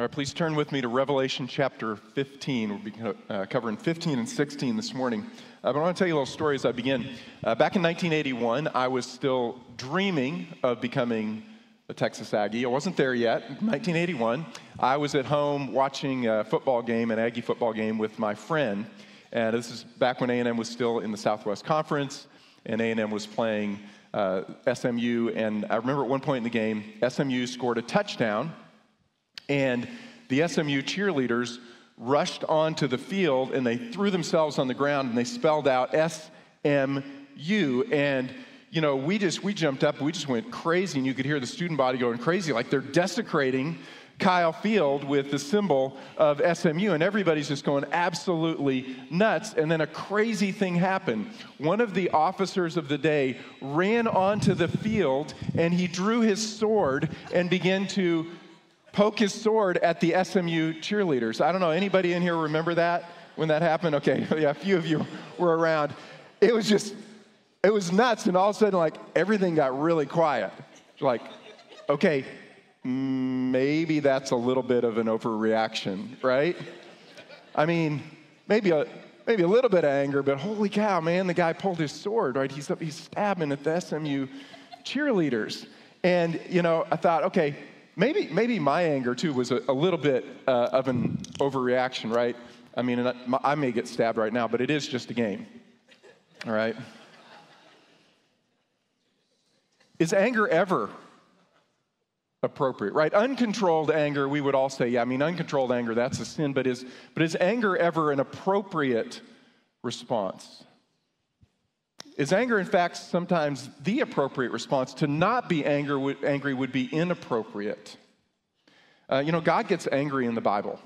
All right, please turn with me to Revelation chapter 15. We'll be uh, covering 15 and 16 this morning. Uh, but I want to tell you a little story as I begin. Uh, back in 1981, I was still dreaming of becoming a Texas Aggie. I wasn't there yet. 1981, I was at home watching a football game, an Aggie football game, with my friend. And this is back when A&M was still in the Southwest Conference, and A&M was playing uh, SMU. And I remember at one point in the game, SMU scored a touchdown and the SMU cheerleaders rushed onto the field and they threw themselves on the ground and they spelled out SMU. And, you know, we just, we jumped up, we just went crazy, and you could hear the student body going crazy, like they're desecrating Kyle Field with the symbol of SMU, and everybody's just going absolutely nuts. And then a crazy thing happened. One of the officers of the day ran onto the field and he drew his sword and began to poke his sword at the SMU cheerleaders. I don't know, anybody in here remember that when that happened? Okay, yeah, a few of you were around. It was just, it was nuts, and all of a sudden, like, everything got really quiet. Like, okay, maybe that's a little bit of an overreaction, right? I mean, maybe a, maybe a little bit of anger, but holy cow, man, the guy pulled his sword, right? He's, he's stabbing at the SMU cheerleaders. And, you know, I thought, okay, maybe, maybe my anger too was a, a little bit uh, of an overreaction, right? I mean, I, I may get stabbed right now, but it is just a game, all right? Is anger ever appropriate, right? Uncontrolled anger, we would all say, yeah, I mean, uncontrolled anger, that's a sin, but is, but is anger ever an appropriate response? Is anger, in fact, sometimes the appropriate response? To not be anger, angry would be inappropriate. Uh, you know, God gets angry in the Bible.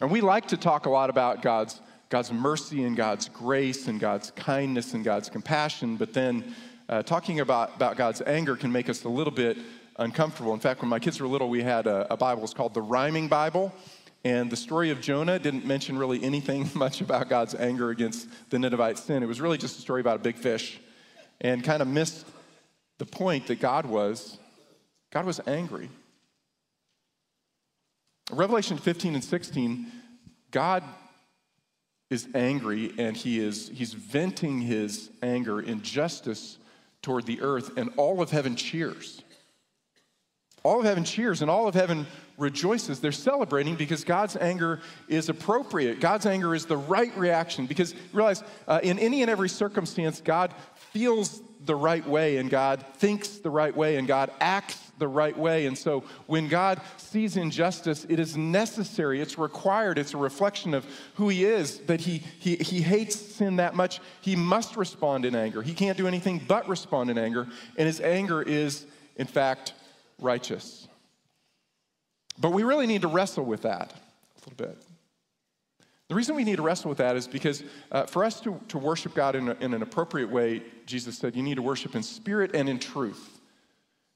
And we like to talk a lot about God's, God's mercy and God's grace and God's kindness and God's compassion, but then uh, talking about, about God's anger can make us a little bit uncomfortable. In fact, when my kids were little, we had a, a Bible. It's called the Rhyming Bible. And the story of Jonah didn't mention really anything much about God's anger against the Ninevite sin. It was really just a story about a big fish and kind of missed the point that God was God was angry. Revelation 15 and 16, God is angry and he is he's venting his anger in justice toward the earth and all of heaven cheers. All of heaven cheers and all of heaven rejoices. They're celebrating because God's anger is appropriate. God's anger is the right reaction because realize uh, in any and every circumstance, God feels the right way and God thinks the right way and God acts the right way. And so when God sees injustice, it is necessary, it's required, it's a reflection of who He is, that He, he, he hates sin that much. He must respond in anger. He can't do anything but respond in anger. And His anger is, in fact, righteous. But we really need to wrestle with that a little bit. The reason we need to wrestle with that is because uh, for us to, to worship God in, a, in an appropriate way, Jesus said, you need to worship in spirit and in truth.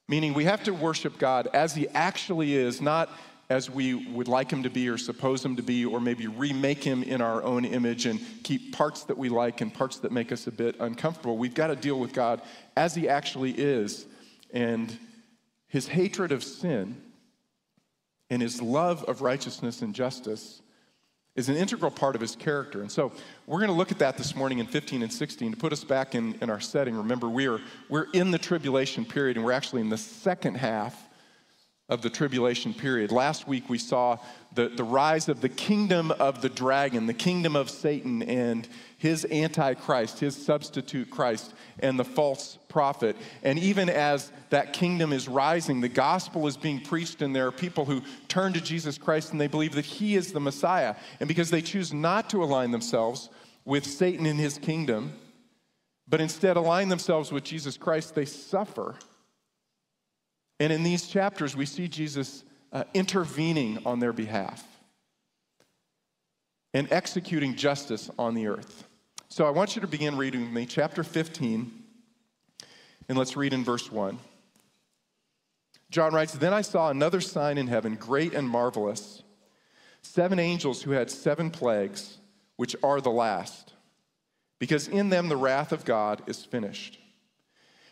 Meaning we have to worship God as He actually is, not as we would like Him to be or suppose Him to be, or maybe remake Him in our own image and keep parts that we like and parts that make us a bit uncomfortable. We've got to deal with God as He actually is. And His hatred of sin and his love of righteousness and justice is an integral part of his character. And so we're going to look at that this morning in 15 and 16 to put us back in, in our setting. Remember, we are, we're in the tribulation period, and we're actually in the second half of the tribulation period. Last week we saw the, the rise of the kingdom of the dragon, the kingdom of Satan, and his antichrist, his substitute Christ, and the false prophet. And even as that kingdom is rising, the gospel is being preached, and there are people who turn to Jesus Christ and they believe that he is the Messiah. And because they choose not to align themselves with Satan and his kingdom, but instead align themselves with Jesus Christ, they suffer and in these chapters, we see Jesus uh, intervening on their behalf and executing justice on the earth. So I want you to begin reading with me, chapter 15, and let's read in verse 1. John writes Then I saw another sign in heaven, great and marvelous seven angels who had seven plagues, which are the last, because in them the wrath of God is finished.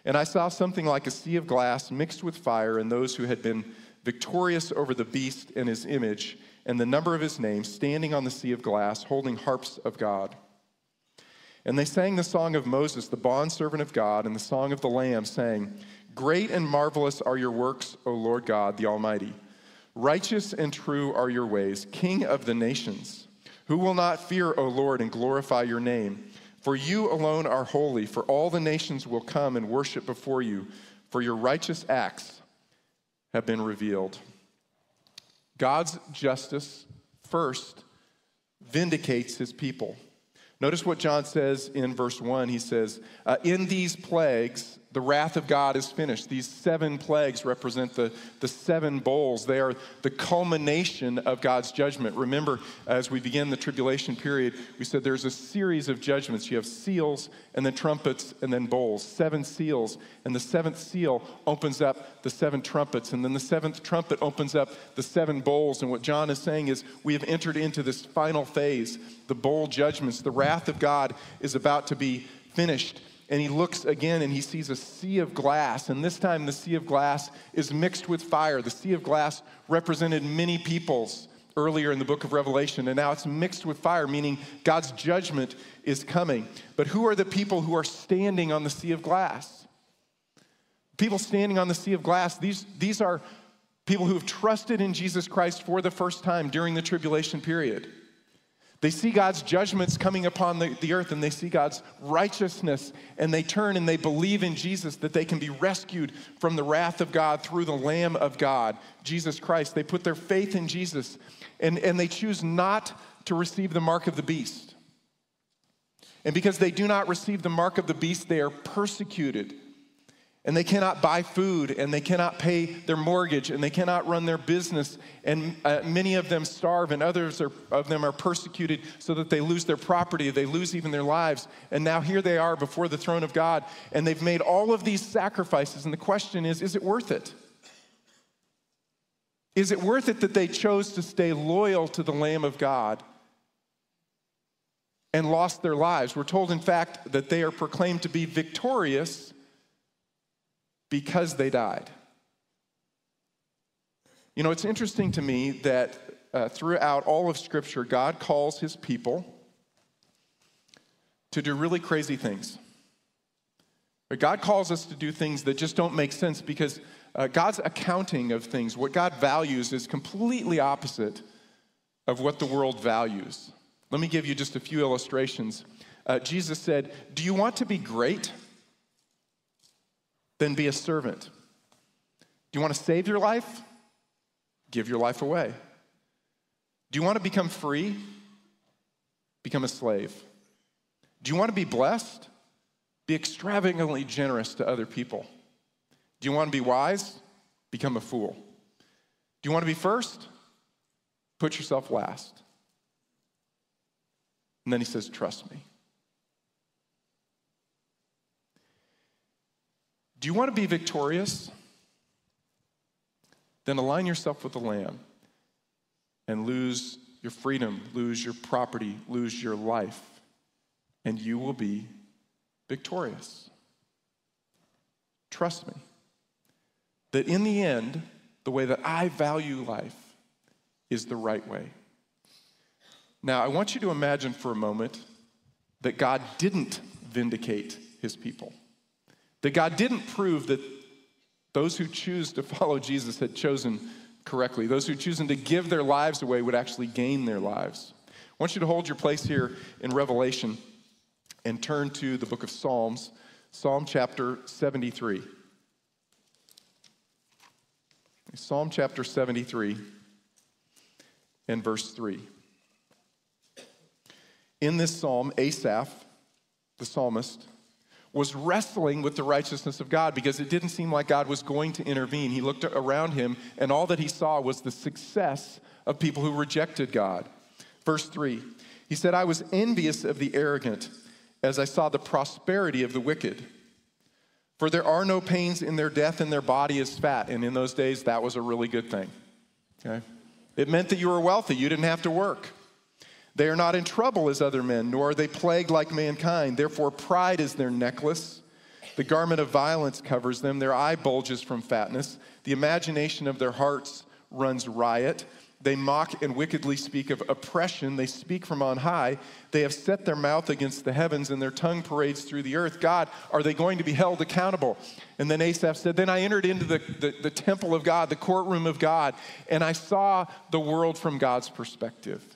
And I saw something like a sea of glass mixed with fire, and those who had been victorious over the beast and his image, and the number of his name, standing on the sea of glass, holding harps of God. And they sang the song of Moses, the bondservant of God, and the song of the Lamb, saying, Great and marvelous are your works, O Lord God, the Almighty. Righteous and true are your ways, King of the nations. Who will not fear, O Lord, and glorify your name? For you alone are holy, for all the nations will come and worship before you, for your righteous acts have been revealed. God's justice first vindicates his people. Notice what John says in verse 1. He says, uh, In these plagues, the wrath of God is finished. These seven plagues represent the, the seven bowls. They are the culmination of God's judgment. Remember, as we begin the tribulation period, we said there's a series of judgments. You have seals, and then trumpets, and then bowls. Seven seals. And the seventh seal opens up the seven trumpets. And then the seventh trumpet opens up the seven bowls. And what John is saying is we have entered into this final phase, the bowl judgments. The wrath of God is about to be finished and he looks again and he sees a sea of glass. And this time, the sea of glass is mixed with fire. The sea of glass represented many peoples earlier in the book of Revelation, and now it's mixed with fire, meaning God's judgment is coming. But who are the people who are standing on the sea of glass? People standing on the sea of glass, these, these are people who have trusted in Jesus Christ for the first time during the tribulation period. They see God's judgments coming upon the, the, earth and they see God's righteousness and they turn and they believe in Jesus that they can be rescued from the wrath of God through the Lamb of God, Jesus Christ. They put their faith in Jesus and, and they choose not to receive the mark of the beast. And because they do not receive the mark of the beast, they are persecuted and they cannot buy food and they cannot pay their mortgage and they cannot run their business. And uh, many of them starve and others are, of them are persecuted so that they lose their property they lose even their lives. And now here they are before the throne of god and they've made all of these sacrifices. And the question is is it worth it? Is it worth it that they chose to stay loyal to the lamb of god and lost their lives? We're told in fact that they are proclaimed to be victorious because they died. You know, it's interesting to me that uh, throughout all of Scripture, God calls his people to do really crazy things. But God calls us to do things that just don't make sense because uh, God's accounting of things, what God values, is completely opposite of what the world values. Let me give you just a few illustrations. Uh, Jesus said, Do you want to be great? Then be a servant. Do you want to save your life? Give your life away. Do you want to become free? Become a slave. Do you want to be blessed? Be extravagantly generous to other people. Do you want to be wise? Become a fool. Do you want to be first? Put yourself last. And then he says, Trust me. Do you want to be victorious? Then align yourself with the Lamb and lose your freedom, lose your property, lose your life, and you will be victorious. Trust me that in the end, the way that I value life is the right way. Now, I want you to imagine for a moment that God didn't vindicate his people. That God didn't prove that those who choose to follow Jesus had chosen correctly. Those who choose to give their lives away would actually gain their lives. I want you to hold your place here in Revelation and turn to the book of Psalms, Psalm chapter 73. Psalm chapter 73 and verse 3. In this psalm, Asaph, the psalmist, was wrestling with the righteousness of God because it didn't seem like God was going to intervene. He looked around him, and all that he saw was the success of people who rejected God. Verse 3 He said, I was envious of the arrogant as I saw the prosperity of the wicked. For there are no pains in their death, and their body is fat. And in those days, that was a really good thing. Okay? It meant that you were wealthy, you didn't have to work. They are not in trouble as other men, nor are they plagued like mankind. Therefore, pride is their necklace. The garment of violence covers them. Their eye bulges from fatness. The imagination of their hearts runs riot. They mock and wickedly speak of oppression. They speak from on high. They have set their mouth against the heavens, and their tongue parades through the earth. God, are they going to be held accountable? And then Asaph said, Then I entered into the, the, the temple of God, the courtroom of God, and I saw the world from God's perspective.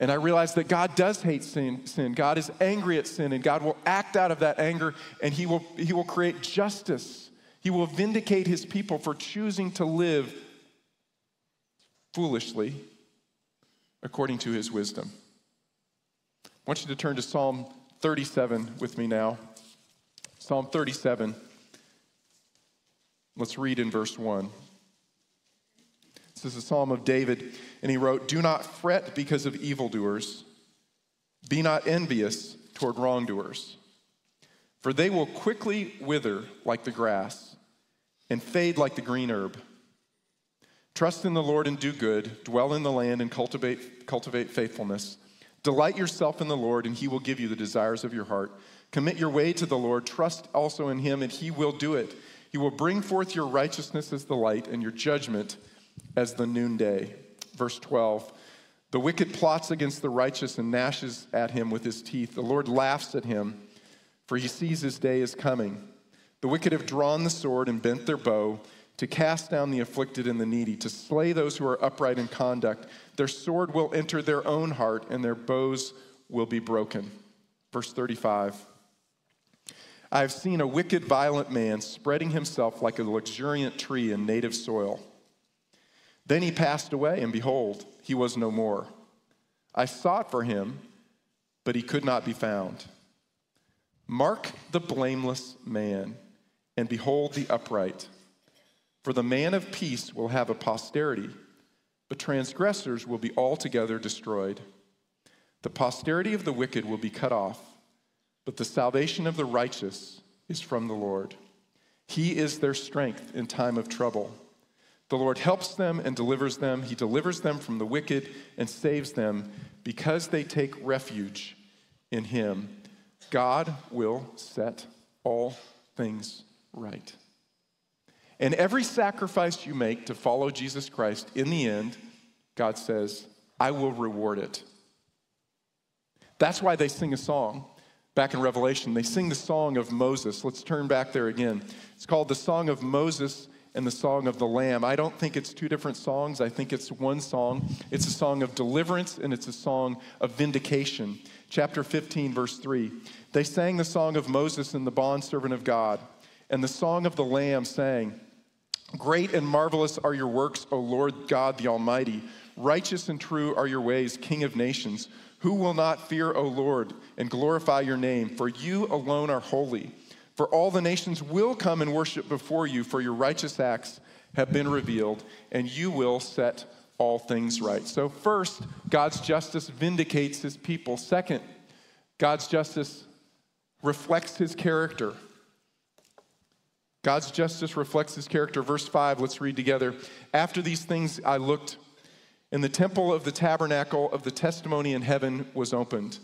And I realized that God does hate sin, sin. God is angry at sin, and God will act out of that anger, and He will, he will create justice. He will vindicate His people for choosing to live foolishly according to His wisdom. I want you to turn to Psalm 37 with me now. Psalm 37. Let's read in verse 1. This is a psalm of David, and he wrote, Do not fret because of evildoers, be not envious toward wrongdoers, for they will quickly wither like the grass and fade like the green herb. Trust in the Lord and do good, dwell in the land and cultivate, cultivate faithfulness. Delight yourself in the Lord, and he will give you the desires of your heart. Commit your way to the Lord, trust also in him, and he will do it. He will bring forth your righteousness as the light and your judgment as the noonday. Verse 12 The wicked plots against the righteous and gnashes at him with his teeth. The Lord laughs at him, for he sees his day is coming. The wicked have drawn the sword and bent their bow to cast down the afflicted and the needy, to slay those who are upright in conduct. Their sword will enter their own heart, and their bows will be broken. Verse 35 I have seen a wicked, violent man spreading himself like a luxuriant tree in native soil. Then he passed away, and behold, he was no more. I sought for him, but he could not be found. Mark the blameless man, and behold the upright. For the man of peace will have a posterity, but transgressors will be altogether destroyed. The posterity of the wicked will be cut off, but the salvation of the righteous is from the Lord. He is their strength in time of trouble. The Lord helps them and delivers them. He delivers them from the wicked and saves them because they take refuge in Him. God will set all things right. And every sacrifice you make to follow Jesus Christ, in the end, God says, I will reward it. That's why they sing a song back in Revelation. They sing the song of Moses. Let's turn back there again. It's called the Song of Moses and the Song of the Lamb. I don't think it's two different songs. I think it's one song. It's a song of deliverance and it's a song of vindication. Chapter 15, verse 3. They sang the song of Moses and the bondservant of God, and the song of the Lamb sang, Great and marvelous are your works, O Lord God the Almighty. Righteous and true are your ways, King of nations. Who will not fear, O Lord, and glorify your name? For you alone are holy. For all the nations will come and worship before you, for your righteous acts have been revealed, and you will set all things right. So, first, God's justice vindicates his people. Second, God's justice reflects his character. God's justice reflects his character. Verse 5, let's read together. After these things I looked, and the temple of the tabernacle of the testimony in heaven was opened.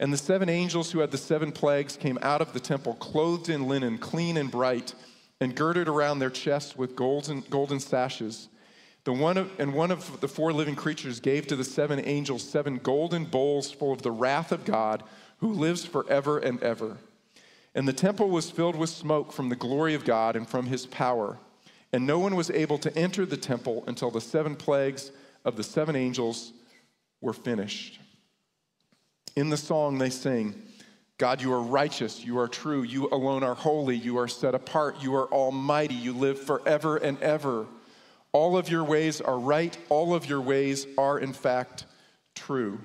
And the seven angels who had the seven plagues came out of the temple, clothed in linen, clean and bright, and girded around their chests with golden, golden sashes. The one of, and one of the four living creatures gave to the seven angels seven golden bowls full of the wrath of God, who lives forever and ever. And the temple was filled with smoke from the glory of God and from his power. And no one was able to enter the temple until the seven plagues of the seven angels were finished. In the song, they sing, God, you are righteous, you are true, you alone are holy, you are set apart, you are almighty, you live forever and ever. All of your ways are right, all of your ways are, in fact, true.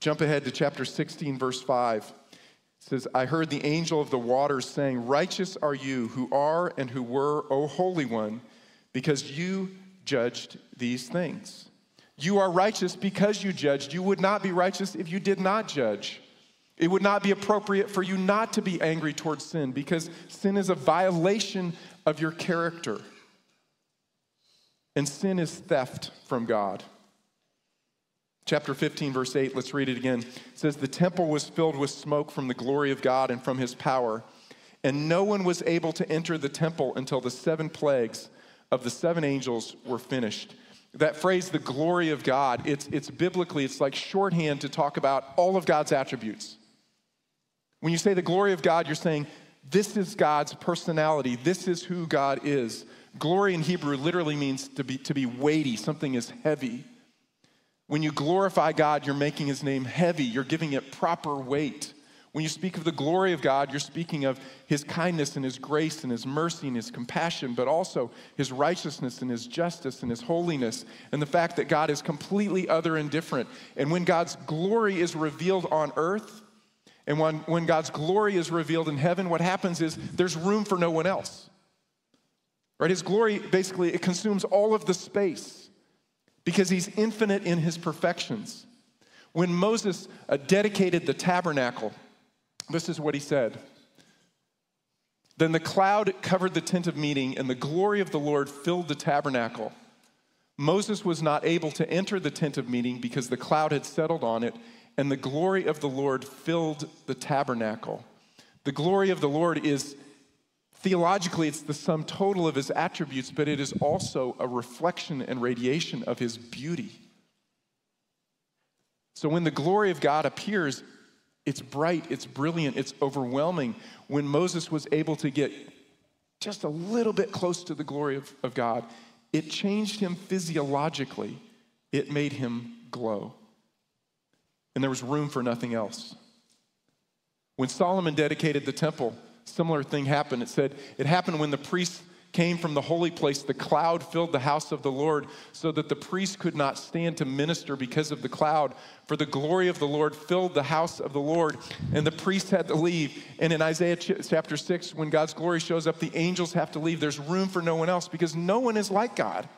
Jump ahead to chapter 16, verse 5. It says, I heard the angel of the waters saying, Righteous are you who are and who were, O Holy One, because you judged these things. You are righteous because you judged. You would not be righteous if you did not judge. It would not be appropriate for you not to be angry towards sin because sin is a violation of your character. And sin is theft from God. Chapter 15, verse 8, let's read it again. It says, The temple was filled with smoke from the glory of God and from his power, and no one was able to enter the temple until the seven plagues of the seven angels were finished. That phrase, the glory of God, it's, it's biblically, it's like shorthand to talk about all of God's attributes. When you say the glory of God, you're saying, this is God's personality, this is who God is. Glory in Hebrew literally means to be, to be weighty, something is heavy. When you glorify God, you're making his name heavy, you're giving it proper weight. When you speak of the glory of God, you're speaking of his kindness and his grace and his mercy and his compassion, but also his righteousness and his justice and his holiness, and the fact that God is completely other and different. And when God's glory is revealed on earth, and when, when God's glory is revealed in heaven, what happens is there's room for no one else. Right? His glory basically it consumes all of the space because he's infinite in his perfections. When Moses uh, dedicated the tabernacle, this is what he said. Then the cloud covered the tent of meeting, and the glory of the Lord filled the tabernacle. Moses was not able to enter the tent of meeting because the cloud had settled on it, and the glory of the Lord filled the tabernacle. The glory of the Lord is Theologically, it's the sum total of his attributes, but it is also a reflection and radiation of his beauty. So when the glory of God appears, it's bright, it's brilliant, it's overwhelming. When Moses was able to get just a little bit close to the glory of, of God, it changed him physiologically, it made him glow. And there was room for nothing else. When Solomon dedicated the temple, similar thing happened. It said, It happened when the priests came from the holy place. The cloud filled the house of the Lord so that the priests could not stand to minister because of the cloud. For the glory of the Lord filled the house of the Lord, and the priests had to leave. And in Isaiah chapter 6, when God's glory shows up, the angels have to leave. There's room for no one else because no one is like God.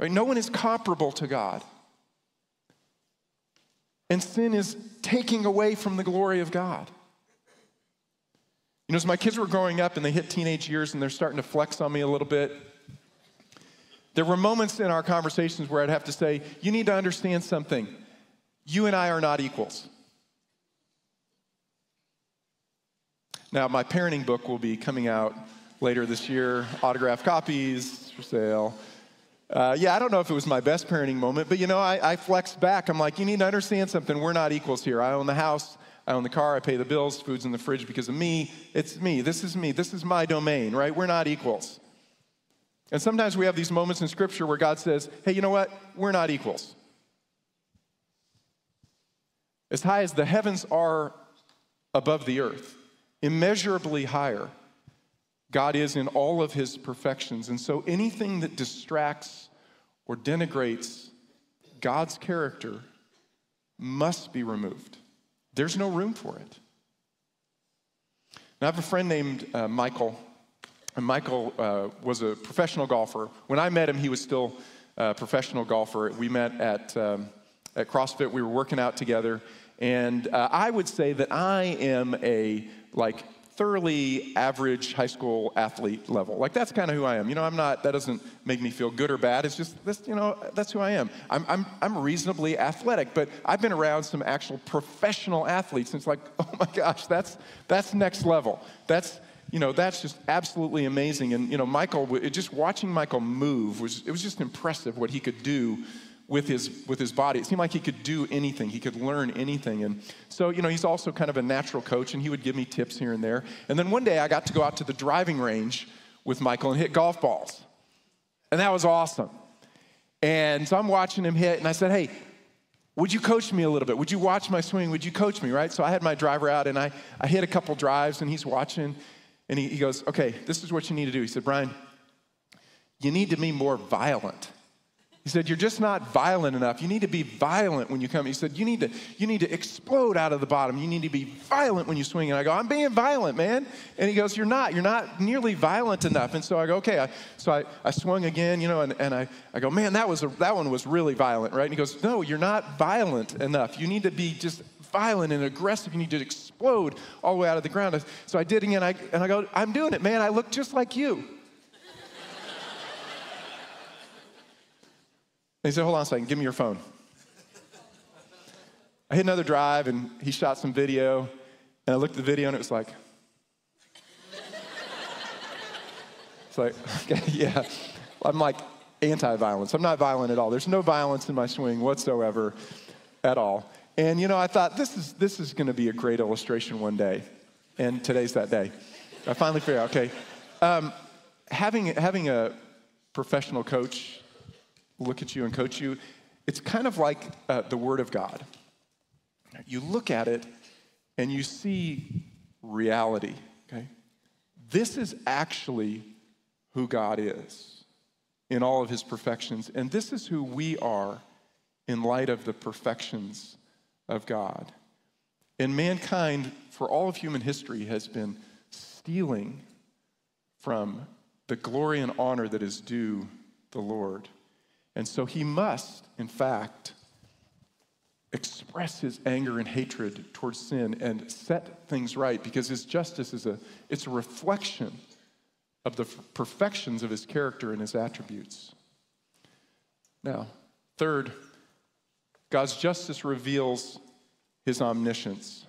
Right? No one is comparable to God. And sin is taking away from the glory of God. You know, as my kids were growing up and they hit teenage years and they're starting to flex on me a little bit, there were moments in our conversations where I'd have to say, You need to understand something. You and I are not equals. Now, my parenting book will be coming out later this year, autographed copies for sale. Uh, yeah, I don't know if it was my best parenting moment, but you know, I, I flexed back. I'm like, you need to understand something. We're not equals here. I own the house. I own the car, I pay the bills, food's in the fridge because of me. It's me. This is me. This is my domain, right? We're not equals. And sometimes we have these moments in Scripture where God says, hey, you know what? We're not equals. As high as the heavens are above the earth, immeasurably higher, God is in all of his perfections. And so anything that distracts or denigrates God's character must be removed. There's no room for it. Now, I have a friend named uh, Michael, and Michael uh, was a professional golfer. When I met him, he was still a professional golfer. We met at, um, at CrossFit. We were working out together. And uh, I would say that I am a like thoroughly average high school athlete level. Like that's kind of who I am. You know, I'm not, that doesn't make me feel good or bad. It's just, this, you know, that's who I am. I'm, I'm, I'm reasonably athletic, but I've been around some actual professional athletes. And it's like, oh my gosh, that's, that's next level. That's, you know, that's just absolutely amazing. And, you know, Michael, just watching Michael move was, it was just impressive what he could do with his with his body. It seemed like he could do anything. He could learn anything. And so, you know, he's also kind of a natural coach and he would give me tips here and there. And then one day I got to go out to the driving range with Michael and hit golf balls. And that was awesome. And so I'm watching him hit and I said, "Hey, would you coach me a little bit? Would you watch my swing? Would you coach me, right?" So I had my driver out and I I hit a couple drives and he's watching and he, he goes, "Okay, this is what you need to do." He said, "Brian, you need to be more violent." He said, You're just not violent enough. You need to be violent when you come. He said, You need to, you need to explode out of the bottom. You need to be violent when you swing. And I go, I'm being violent, man. And he goes, You're not. You're not nearly violent enough. And so I go, Okay. I, so I, I swung again, you know, and, and I, I go, Man, that, was a, that one was really violent, right? And he goes, No, you're not violent enough. You need to be just violent and aggressive. You need to explode all the way out of the ground. So I did again. I, and I go, I'm doing it, man. I look just like you. He said, Hold on a second, give me your phone. I hit another drive and he shot some video. And I looked at the video and it was like, it's like, okay, yeah. I'm like anti violence. I'm not violent at all. There's no violence in my swing whatsoever at all. And you know, I thought this is, this is going to be a great illustration one day. And today's that day. I finally figured out, okay. Um, having, having a professional coach look at you and coach you, it's kind of like uh, the Word of God. You look at it and you see reality, okay? This is actually who God is in all of his perfections, and this is who we are in light of the perfections of God. And mankind, for all of human history, has been stealing from the glory and honor that is due the Lord. And so he must, in fact, express his anger and hatred towards sin and set things right because his justice is a it's a reflection of the perfections of his character and his attributes. Now, third, God's justice reveals his omniscience.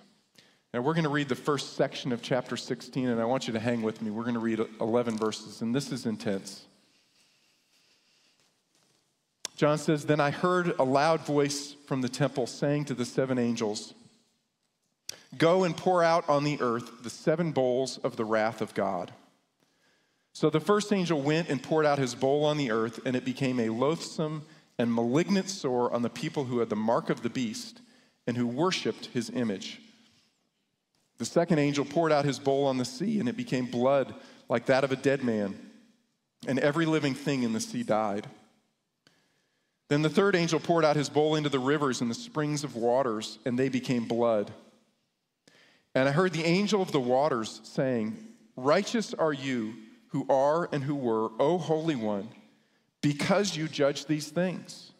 Now, we're going to read the first section of chapter 16, and I want you to hang with me. We're going to read 11 verses, and this is intense. John says, Then I heard a loud voice from the temple saying to the seven angels, Go and pour out on the earth the seven bowls of the wrath of God. So the first angel went and poured out his bowl on the earth, and it became a loathsome and malignant sore on the people who had the mark of the beast and who worshiped his image. The second angel poured out his bowl on the sea, and it became blood like that of a dead man, and every living thing in the sea died. Then the third angel poured out his bowl into the rivers and the springs of waters, and they became blood. And I heard the angel of the waters saying, Righteous are you who are and who were, O Holy One, because you judge these things.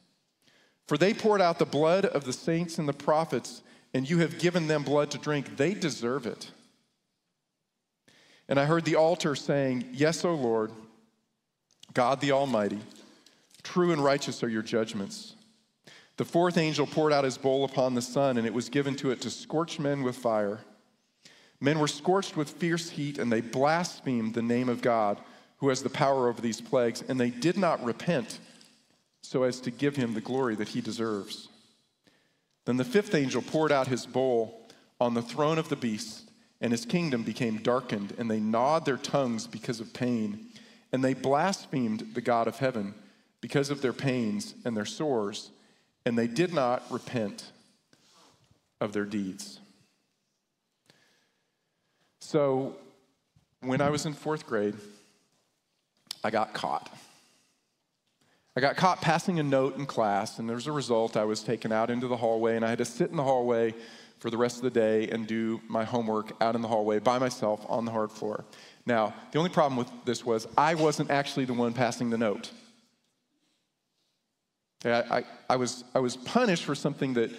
For they poured out the blood of the saints and the prophets, and you have given them blood to drink. They deserve it. And I heard the altar saying, Yes, O Lord, God the Almighty, true and righteous are your judgments. The fourth angel poured out his bowl upon the sun, and it was given to it to scorch men with fire. Men were scorched with fierce heat, and they blasphemed the name of God, who has the power over these plagues, and they did not repent so as to give him the glory that he deserves. Then the fifth angel poured out his bowl on the throne of the beast, and his kingdom became darkened, and they gnawed their tongues because of pain, and they blasphemed the God of heaven because of their pains and their sores, and they did not repent of their deeds. So, when I was in fourth grade, I got caught. I got caught passing a note in class, and as a result, I was taken out into the hallway, and I had to sit in the hallway for the rest of the day and do my homework out in the hallway by myself on the hard floor. Now, the only problem with this was I wasn't actually the one passing the note. I, I, I was, I was punished for something that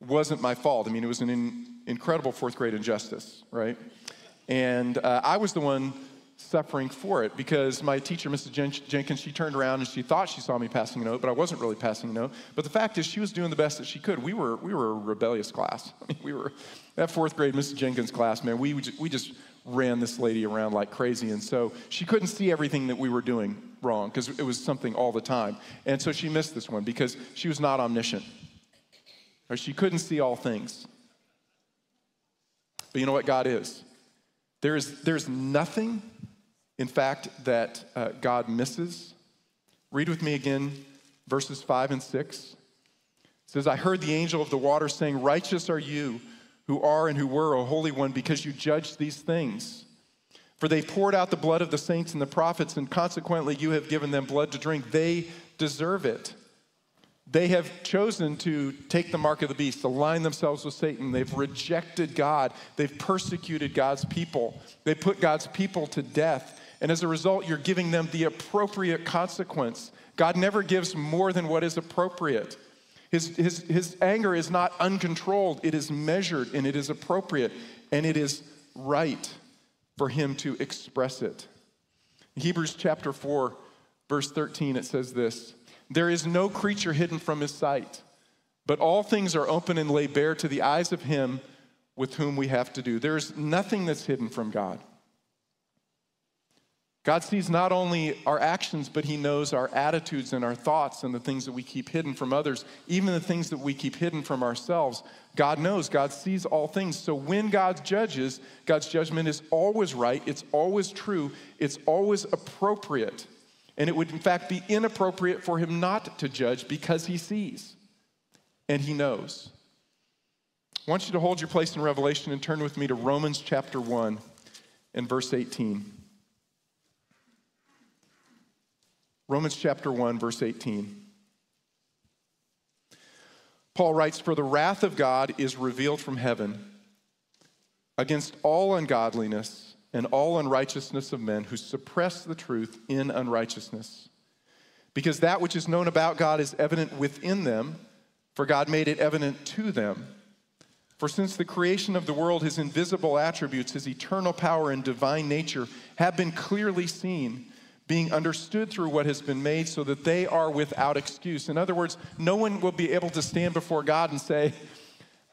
wasn't my fault. I mean, it was an in, incredible fourth grade injustice, right? And uh, I was the one suffering for it because my teacher, Mrs. Jen- Jenkins, she turned around and she thought she saw me passing a note, but I wasn't really passing a note. But the fact is, she was doing the best that she could. We were, we were a rebellious class. I mean, we were, that fourth grade Mrs. Jenkins class, man, we, we just ran this lady around like crazy. And so she couldn't see everything that we were doing wrong because it was something all the time. And so she missed this one because she was not omniscient. Or she couldn't see all things. But you know what God is? There is there's nothing, in fact, that uh, God misses. Read with me again, verses 5 and 6. It says, I heard the angel of the water saying, Righteous are you who are and who were, O Holy One, because you judge these things. For they poured out the blood of the saints and the prophets, and consequently you have given them blood to drink. They deserve it. They have chosen to take the mark of the beast, align themselves with Satan. They've rejected God. They've persecuted God's people. They put God's people to death. And as a result, you're giving them the appropriate consequence. God never gives more than what is appropriate. His, his, his anger is not uncontrolled, it is measured and it is appropriate and it is right for him to express it. In Hebrews chapter 4, verse 13, it says this. There is no creature hidden from his sight, But all things are open and laid bare to the eyes of him with whom we have to do. There's nothing that's hidden from God. God sees not only our actions, but He knows our attitudes and our thoughts and the things that we keep hidden from others, even the things that we keep hidden from ourselves. God knows, God sees all things. So when God judges, God's judgment is always right, it's always true, it's always appropriate. And it would, in fact, be inappropriate for Him not to judge because He sees and He knows. I want you to hold your place in Revelation and turn with me to Romans chapter 1 and verse 18. Romans chapter 1, verse 18. Paul writes, For the wrath of God is revealed from heaven against all ungodliness and all unrighteousness of men who suppress the truth in unrighteousness. Because that which is known about God is evident within them, for God made it evident to them. For since the creation of the world, his invisible attributes, his eternal power and divine nature have been clearly seen being understood through what has been made so that they are without excuse. In other words, no one will be able to stand before God and say,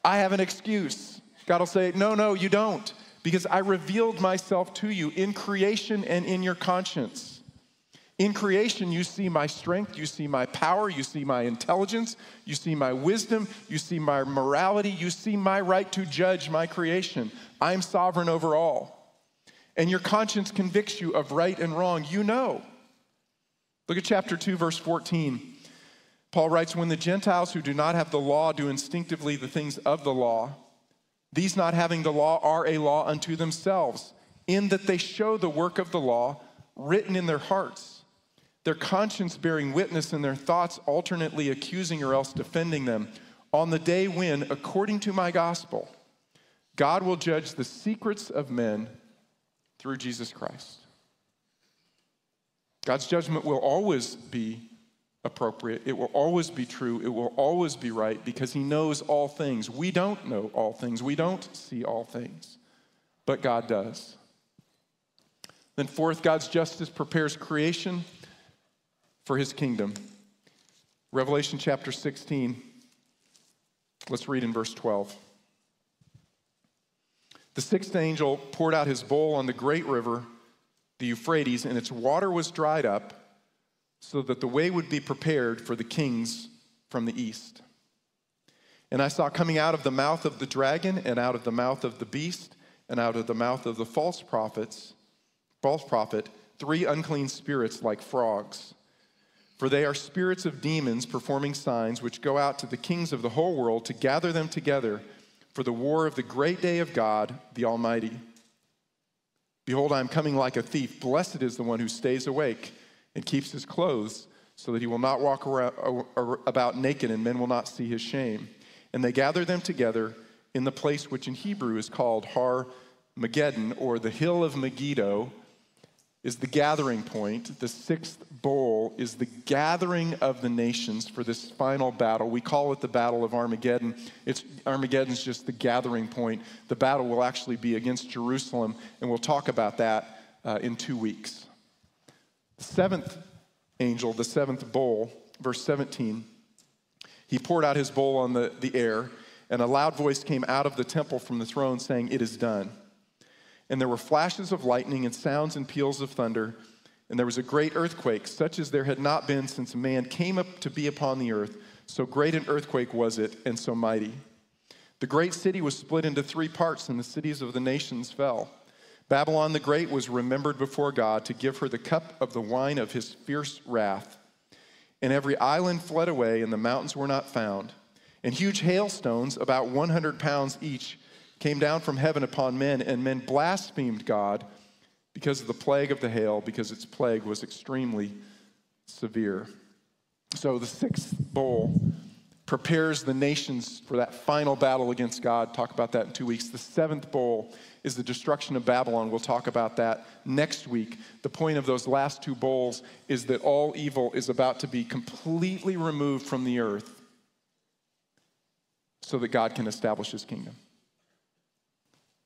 I have an excuse. God will say, No, no, you don't, because I revealed myself to you in creation and in your conscience. In creation, you see my strength, you see my power, you see my intelligence, you see my wisdom, you see my morality, you see my right to judge my creation. I'm sovereign over all and your conscience convicts you of right and wrong, you know. Look at chapter 2, verse 14. Paul writes, When the Gentiles who do not have the law do instinctively the things of the law, these not having the law are a law unto themselves, in that they show the work of the law written in their hearts, their conscience bearing witness and their thoughts alternately accusing or else defending them, on the day when, according to my gospel, God will judge the secrets of men through Jesus Christ. God's judgment will always be appropriate. It will always be true. It will always be right because He knows all things. We don't know all things. We don't see all things, but God does. Then, fourth, God's justice prepares creation for His kingdom. Revelation chapter 16. Let's read in verse 12. The sixth angel poured out his bowl on the great river, the Euphrates, and its water was dried up so that the way would be prepared for the kings from the east. And I saw coming out of the mouth of the dragon, and out of the mouth of the beast, and out of the mouth of the false prophets, false prophet, three unclean spirits like frogs. For they are spirits of demons performing signs, which go out to the kings of the whole world to gather them together for the war of the great day of God, the Almighty. Behold, I am coming like a thief. Blessed is the one who stays awake and keeps his clothes, so that he will not walk about naked and men will not see his shame. And they gather them together in the place which in Hebrew is called Har Mageddon, or the hill of Megiddo, is the gathering point. The sixth bowl is the gathering of the nations for this final battle. We call it the Battle of Armageddon. It's Armageddon's just the gathering point. The battle will actually be against Jerusalem, and we'll talk about that uh, in two weeks. The seventh angel, the seventh bowl, verse 17, he poured out his bowl on the, the air, and a loud voice came out of the temple from the throne saying, It is done. And there were flashes of lightning and sounds and peals of thunder. And there was a great earthquake, such as there had not been since man came up to be upon the earth. So great an earthquake was it, and so mighty. The great city was split into three parts, and the cities of the nations fell. Babylon the Great was remembered before God to give her the cup of the wine of his fierce wrath. And every island fled away, and the mountains were not found. And huge hailstones, about 100 pounds each, came down from heaven upon men, and men blasphemed God because of the plague of the hail, because its plague was extremely severe. So the sixth bowl prepares the nations for that final battle against God. Talk about that in two weeks. The seventh bowl is the destruction of Babylon. We'll talk about that next week. The point of those last two bowls is that all evil is about to be completely removed from the earth so that God can establish his kingdom.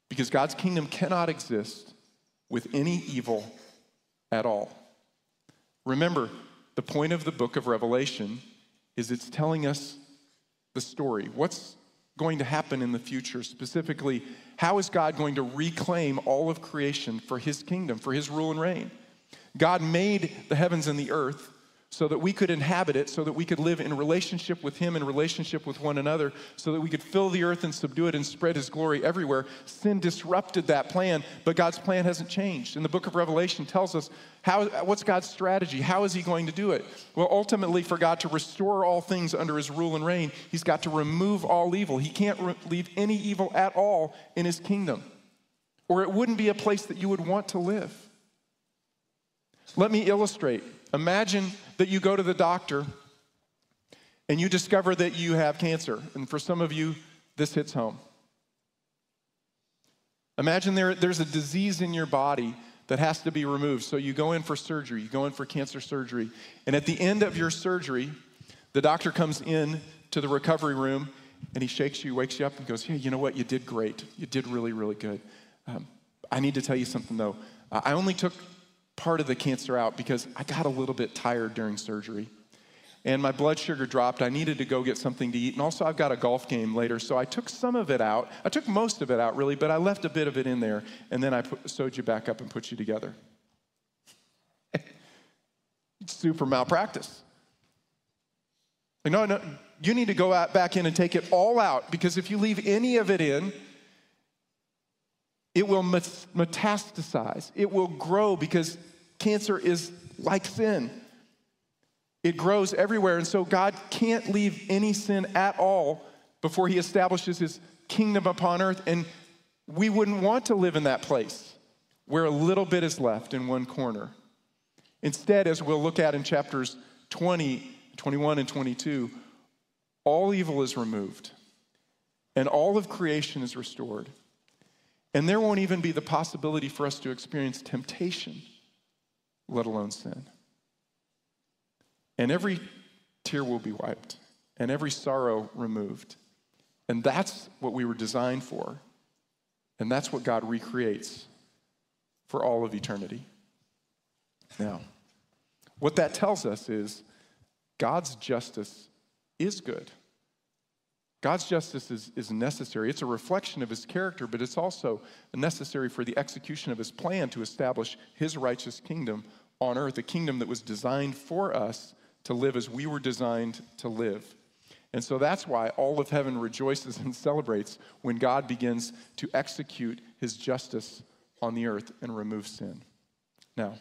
Because God's kingdom cannot exist with any evil at all. Remember, the point of the book of Revelation is it's telling us the story? What's going to happen in the future? Specifically, how is God going to reclaim all of creation for his kingdom, for his rule and reign? God made the heavens and the earth so that we could inhabit it, so that we could live in relationship with Him, in relationship with one another, so that we could fill the earth and subdue it and spread His glory everywhere. Sin disrupted that plan, but God's plan hasn't changed. And the book of Revelation tells us how, what's God's strategy? How is He going to do it? Well, ultimately, for God to restore all things under His rule and reign, He's got to remove all evil. He can't re- leave any evil at all in His kingdom, or it wouldn't be a place that you would want to live. Let me illustrate. Imagine that you go to the doctor and you discover that you have cancer. And for some of you, this hits home. Imagine there, there's a disease in your body that has to be removed. So you go in for surgery, you go in for cancer surgery. And at the end of your surgery, the doctor comes in to the recovery room and he shakes you, wakes you up, and goes, Hey, you know what? You did great. You did really, really good. Um, I need to tell you something though. I only took part of the cancer out because I got a little bit tired during surgery. And my blood sugar dropped. I needed to go get something to eat. And also, I've got a golf game later. So I took some of it out. I took most of it out, really, but I left a bit of it in there. And then I put, sewed you back up and put you together. Super malpractice. Like, no, no, you need to go out, back in and take it all out because if you leave any of it in, it will metastasize, it will grow because cancer is like sin. It grows everywhere. And so God can't leave any sin at all before he establishes his kingdom upon earth. And we wouldn't want to live in that place where a little bit is left in one corner. Instead, as we'll look at in chapters 20, 21, and 22, all evil is removed and all of creation is restored. And there won't even be the possibility for us to experience temptation, let alone sin. And every tear will be wiped, and every sorrow removed. And that's what we were designed for. And that's what God recreates for all of eternity. Now, what that tells us is God's justice is good. God's justice is, is necessary. It's a reflection of his character, but it's also necessary for the execution of his plan to establish his righteous kingdom on earth, a kingdom that was designed for us to live as we were designed to live. And so that's why all of heaven rejoices and celebrates when God begins to execute his justice on the earth and remove sin. Now,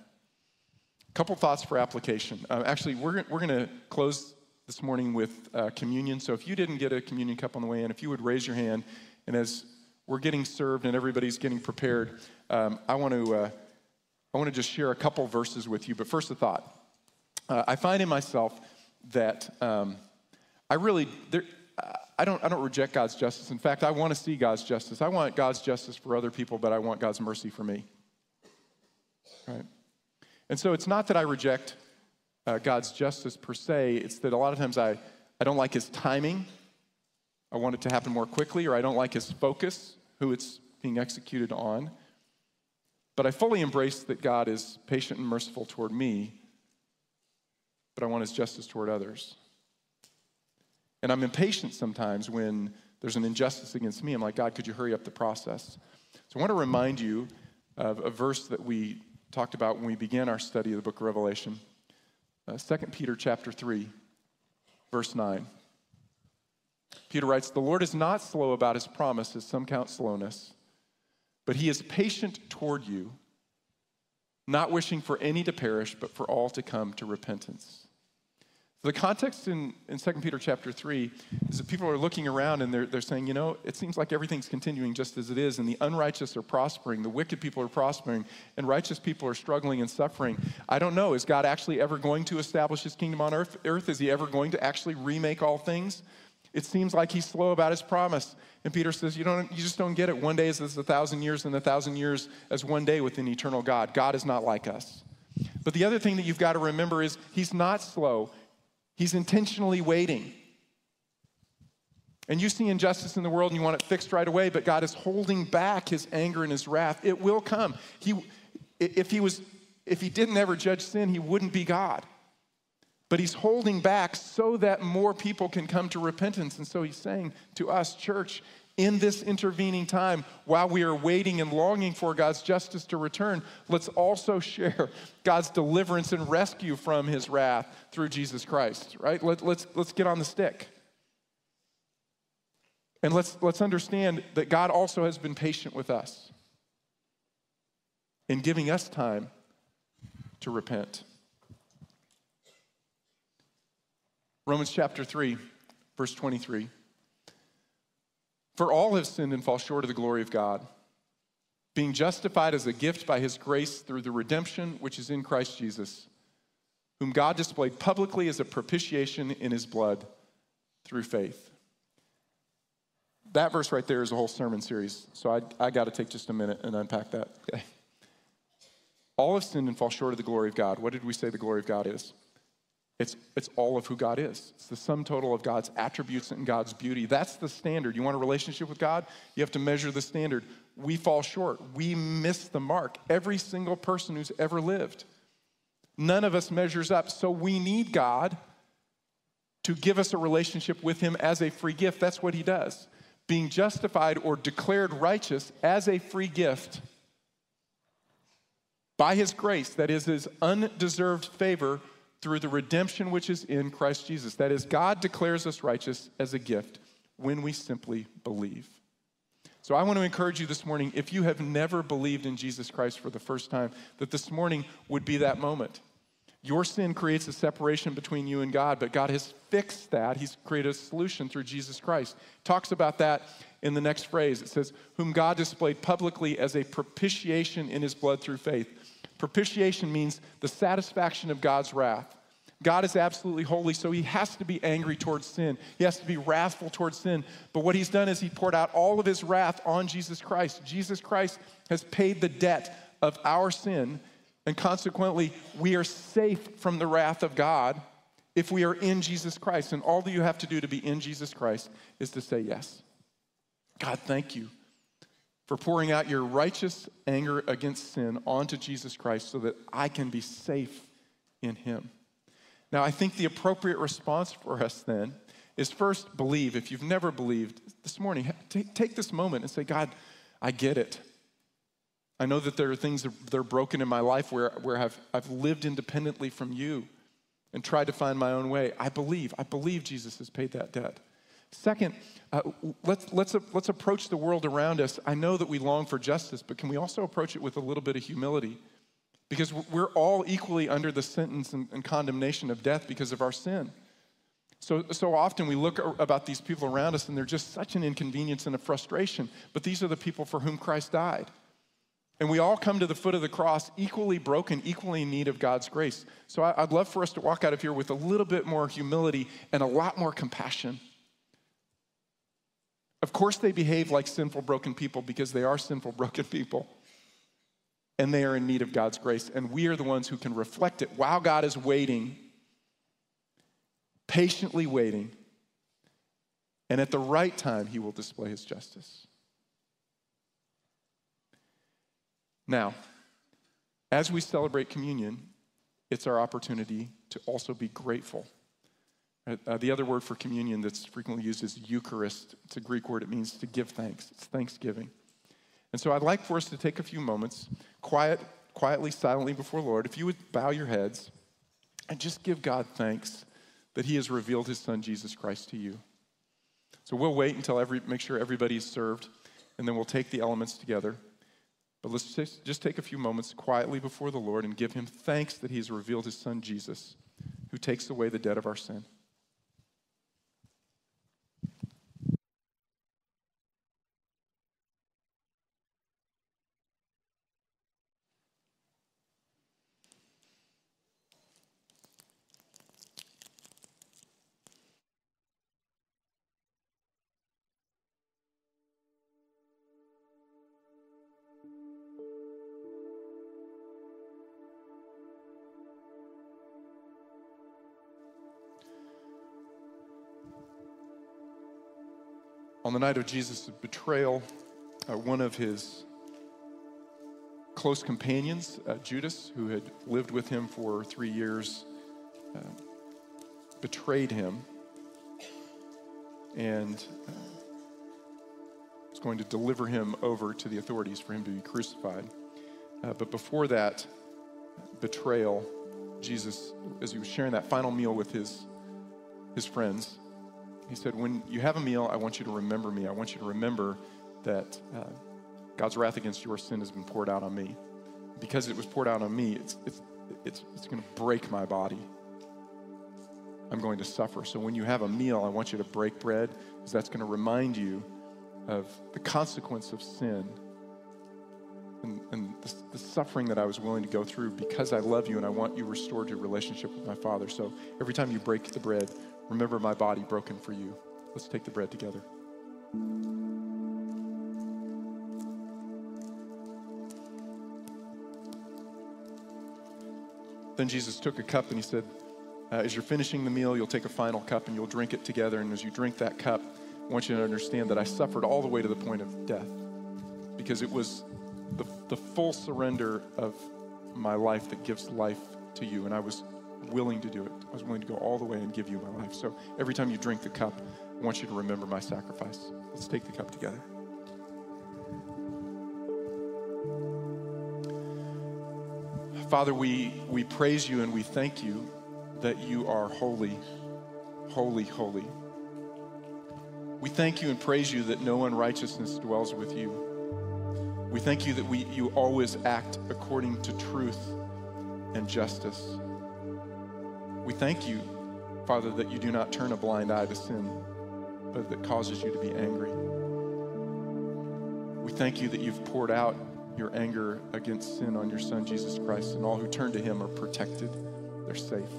a couple thoughts for application. Uh, actually, we're, we're going to close this morning with uh, communion. So if you didn't get a communion cup on the way in, if you would raise your hand, and as we're getting served and everybody's getting prepared, um, I want to uh, I want to just share a couple verses with you. But first, a thought. Uh, I find in myself that um, I really there. I don't, I don't reject God's justice. In fact, I want to see God's justice. I want God's justice for other people, but I want God's mercy for me. Right? And so it's not that I reject uh, God's justice per se. It's that a lot of times I, I don't like his timing. I want it to happen more quickly, or I don't like his focus, who it's being executed on. But I fully embrace that God is patient and merciful toward me, but I want his justice toward others. And I'm impatient sometimes when there's an injustice against me. I'm like, God, could you hurry up the process? So I want to remind you of a verse that we talked about when we began our study of the book of Revelation. Uh, 2 Peter chapter 3, verse 9. Peter writes, The Lord is not slow about his promise, as some count slowness, but he is patient toward you, not wishing for any to perish, but for all to come to repentance. The context in, in 2 Peter chapter 3 is that people are looking around and they're, they're saying, you know, it seems like everything's continuing just as it is, and the unrighteous are prospering, the wicked people are prospering, and righteous people are struggling and suffering. I don't know. Is God actually ever going to establish his kingdom on earth? earth? Is he ever going to actually remake all things? It seems like he's slow about his promise. And Peter says, you, don't, you just don't get it. One day is as a thousand years, and a thousand years as one day with an eternal God. God is not like us. But the other thing that you've got to remember is he's not slow. He's intentionally waiting. And you see injustice in the world and you want it fixed right away, but God is holding back his anger and his wrath. It will come. He, if, he was, if he didn't ever judge sin, he wouldn't be God. but he's holding back so that more people can come to repentance. And so he's saying to us, church, in this intervening time, while we are waiting and longing for God's justice to return, let's also share God's deliverance and rescue from his wrath through Jesus Christ, right? Let, let's, let's get on the stick. And let's, let's understand that God also has been patient with us in giving us time to repent. Romans chapter 3, verse 23. For all have sinned and fall short of the glory of God, being justified as a gift by his grace through the redemption which is in Christ Jesus, whom God displayed publicly as a propitiation in his blood through faith. That verse right there is a whole sermon series, so I, I got to take just a minute and unpack that. Okay. All have sinned and fall short of the glory of God. What did we say the glory of God is? It's, it's all of who God is. It's the sum total of God's attributes and God's beauty. That's the standard. You want a relationship with God? You have to measure the standard. We fall short. We miss the mark. Every single person who's ever lived. None of us measures up. So we need God to give us a relationship with Him as a free gift. That's what He does. Being justified or declared righteous as a free gift by His grace, that is His undeserved favor through the redemption which is in Christ Jesus. That is, God declares us righteous as a gift when we simply believe. So I want to encourage you this morning, if you have never believed in Jesus Christ for the first time, that this morning would be that moment. Your sin creates a separation between you and God, but God has fixed that. He's created a solution through Jesus Christ. Talks about that in the next phrase. It says, Whom God displayed publicly as a propitiation in his blood through faith. Propitiation means the satisfaction of God's wrath. God is absolutely holy, so he has to be angry towards sin. He has to be wrathful towards sin. But what he's done is he poured out all of his wrath on Jesus Christ. Jesus Christ has paid the debt of our sin, and consequently, we are safe from the wrath of God if we are in Jesus Christ. And all that you have to do to be in Jesus Christ is to say yes. God, thank you for pouring out your righteous anger against sin onto Jesus Christ so that I can be safe in him. Now, I think the appropriate response for us then is first believe. If you've never believed this morning, take, take this moment and say, God, I get it. I know that there are things that are broken in my life where, where I've, I've lived independently from you and tried to find my own way. I believe. I believe Jesus has paid that debt. Second, uh, let's, let's, let's approach the world around us. I know that we long for justice, but can we also approach it with a little bit of humility? Because we're all equally under the sentence and, and condemnation of death because of our sin. So, so often we look about these people around us and they're just such an inconvenience and a frustration. But these are the people for whom Christ died. And we all come to the foot of the cross equally broken, equally in need of God's grace. So I, I'd love for us to walk out of here with a little bit more humility and a lot more compassion. Of course, they behave like sinful, broken people because they are sinful, broken people. And they are in need of God's grace. And we are the ones who can reflect it while God is waiting, patiently waiting. And at the right time, He will display His justice. Now, as we celebrate communion, it's our opportunity to also be grateful. Uh, the other word for communion that's frequently used is Eucharist. It's a Greek word, it means to give thanks, it's thanksgiving. And so I'd like for us to take a few moments, quiet, quietly, silently before Lord, if you would bow your heads and just give God thanks that He has revealed His Son, Jesus Christ, to you. So we'll wait until every, make sure everybody's served, and then we'll take the elements together. But let's just, just take a few moments quietly before the Lord and give Him thanks that He has revealed His Son, Jesus, who takes away the debt of our sin. Night of Jesus' betrayal, uh, one of his close companions, uh, Judas, who had lived with him for three years, uh, betrayed him and uh, was going to deliver him over to the authorities for him to be crucified. Uh, but before that betrayal, Jesus, as he was sharing that final meal with his, his friends, he said, When you have a meal, I want you to remember me. I want you to remember that uh, God's wrath against your sin has been poured out on me. Because it was poured out on me, it's, it's, it's, it's going to break my body. I'm going to suffer. So when you have a meal, I want you to break bread because that's going to remind you of the consequence of sin and, and the, the, suffering that I was willing to go through because I love you and I want you restored your relationship with my Father. So every time you break the bread, remember my body broken for you. Let's take the bread together. Then Jesus took a cup and he said, uh, As you're finishing the meal, you'll take a final cup and you'll drink it together. And as you drink that cup, I want you to understand that I suffered all the way to the point of death because it was the, the full surrender of my life that gives life to you. And I was willing to do it. I was willing to go all the way and give you my life. So every time you drink the cup, I want you to remember my sacrifice. Let's take the cup together. Father, we, we praise you and we thank you that you are holy, holy, holy. We thank you and praise you that no unrighteousness dwells with you. We thank you that we, you always act according to truth and justice. We thank you, Father, that you do not turn a blind eye to sin, but that causes you to be angry. We thank you that you've poured out your anger against sin on your Son, Jesus Christ, and all who turn to him are protected, they're safe.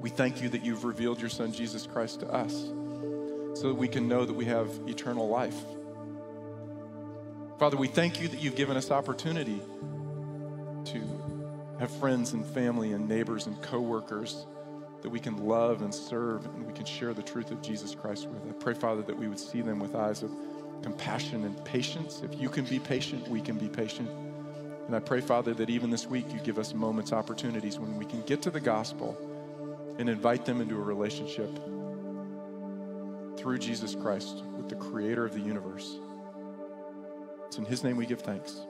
We thank you that you've revealed your Son, Jesus Christ, to us so that we can know that we have eternal life. Father, we thank you that you've given us opportunity to have friends and family and neighbors and coworkers that we can love and serve and we can share the truth of Jesus Christ with. I pray, Father, that we would see them with eyes of compassion and patience. If you can be patient, we can be patient. And I pray, Father, that even this week you give us moments, opportunities when we can get to the gospel and invite them into a relationship through Jesus Christ with the creator of the universe. It's in his name we give thanks.